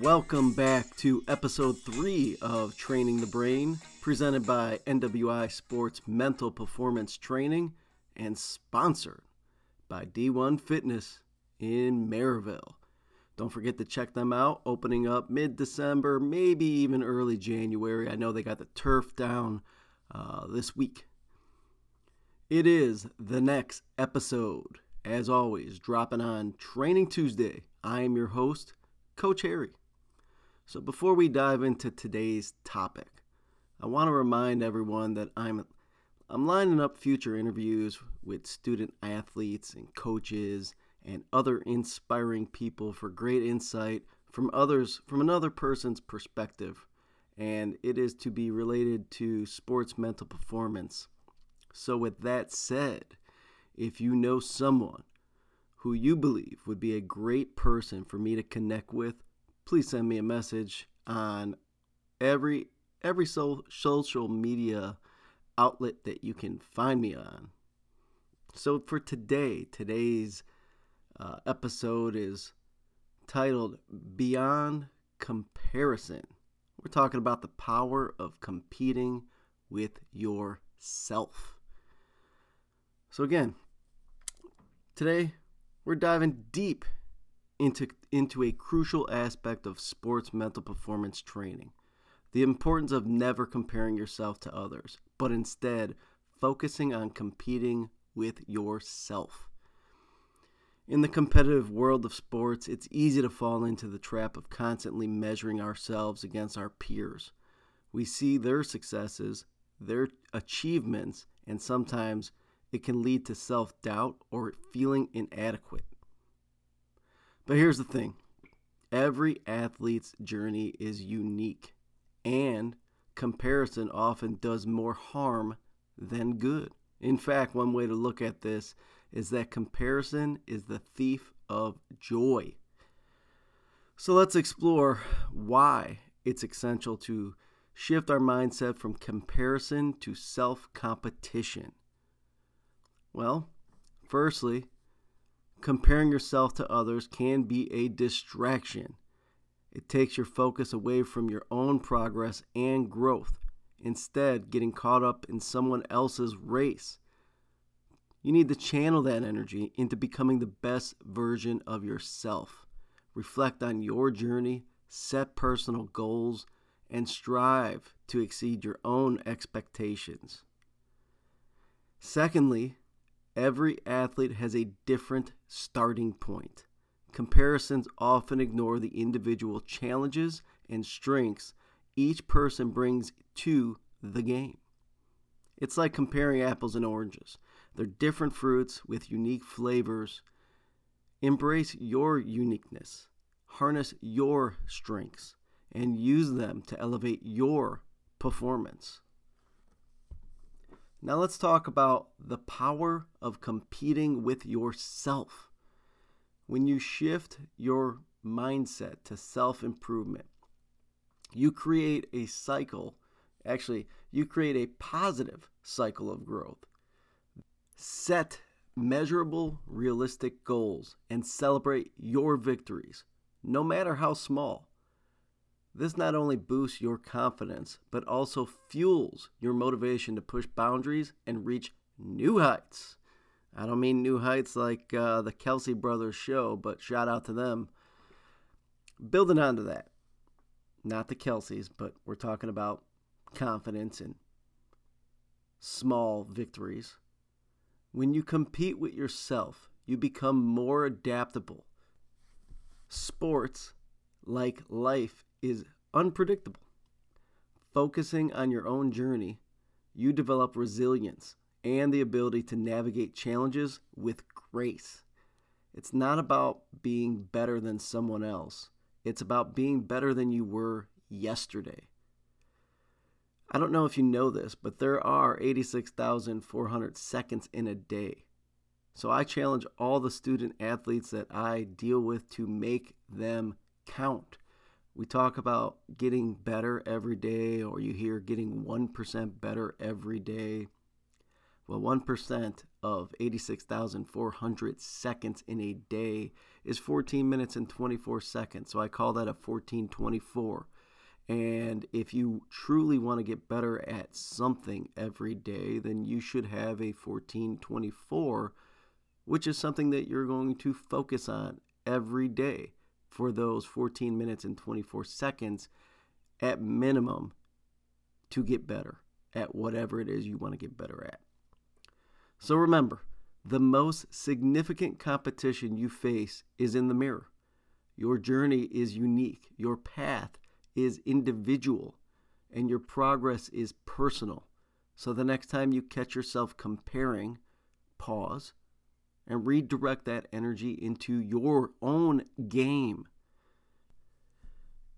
Welcome back to episode three of Training the Brain, presented by NWI Sports Mental Performance Training and sponsored by D1 Fitness in Maryville. Don't forget to check them out, opening up mid December, maybe even early January. I know they got the turf down uh, this week. It is the next episode, as always, dropping on Training Tuesday. I am your host, Coach Harry. So before we dive into today's topic, I want to remind everyone that I'm I'm lining up future interviews with student athletes and coaches and other inspiring people for great insight from others from another person's perspective and it is to be related to sports mental performance. So with that said, if you know someone who you believe would be a great person for me to connect with, please send me a message on every every so, social media outlet that you can find me on. So for today, today's uh, episode is titled Beyond Comparison. We're talking about the power of competing with yourself. So, again, today we're diving deep into, into a crucial aspect of sports mental performance training the importance of never comparing yourself to others, but instead focusing on competing with yourself. In the competitive world of sports, it's easy to fall into the trap of constantly measuring ourselves against our peers. We see their successes, their achievements, and sometimes it can lead to self doubt or feeling inadequate. But here's the thing every athlete's journey is unique, and comparison often does more harm than good. In fact, one way to look at this is that comparison is the thief of joy. So let's explore why it's essential to shift our mindset from comparison to self competition. Well, firstly, comparing yourself to others can be a distraction. It takes your focus away from your own progress and growth, instead, getting caught up in someone else's race. You need to channel that energy into becoming the best version of yourself. Reflect on your journey, set personal goals, and strive to exceed your own expectations. Secondly, every athlete has a different starting point. Comparisons often ignore the individual challenges and strengths each person brings to the game. It's like comparing apples and oranges. They're different fruits with unique flavors. Embrace your uniqueness, harness your strengths, and use them to elevate your performance. Now, let's talk about the power of competing with yourself. When you shift your mindset to self improvement, you create a cycle. Actually, you create a positive cycle of growth. Set measurable, realistic goals and celebrate your victories, no matter how small. This not only boosts your confidence, but also fuels your motivation to push boundaries and reach new heights. I don't mean new heights like uh, the Kelce Brothers show, but shout out to them. Building onto that, not the Kelces, but we're talking about confidence and small victories. When you compete with yourself, you become more adaptable. Sports, like life, is unpredictable. Focusing on your own journey, you develop resilience and the ability to navigate challenges with grace. It's not about being better than someone else, it's about being better than you were yesterday. I don't know if you know this, but there are 86,400 seconds in a day. So I challenge all the student athletes that I deal with to make them count. We talk about getting better every day, or you hear getting 1% better every day. Well, 1% of 86,400 seconds in a day is 14 minutes and 24 seconds. So I call that a 1424. And if you truly want to get better at something every day, then you should have a 1424, which is something that you're going to focus on every day for those 14 minutes and 24 seconds at minimum to get better at whatever it is you want to get better at. So remember, the most significant competition you face is in the mirror. Your journey is unique, your path is individual, and your progress is personal. So the next time you catch yourself comparing, pause and redirect that energy into your own game.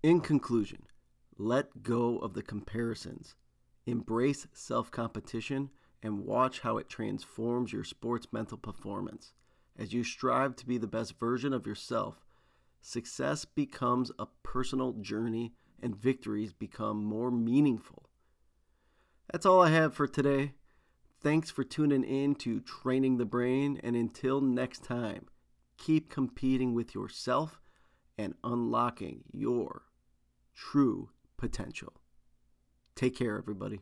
In conclusion, let go of the comparisons, embrace self competition, and watch how it transforms your sports mental performance. As you strive to be the best version of yourself, success becomes a personal journey and victories become more meaningful. That's all I have for today. Thanks for tuning in to Training the Brain, and until next time, keep competing with yourself and unlocking your true potential. Take care, everybody.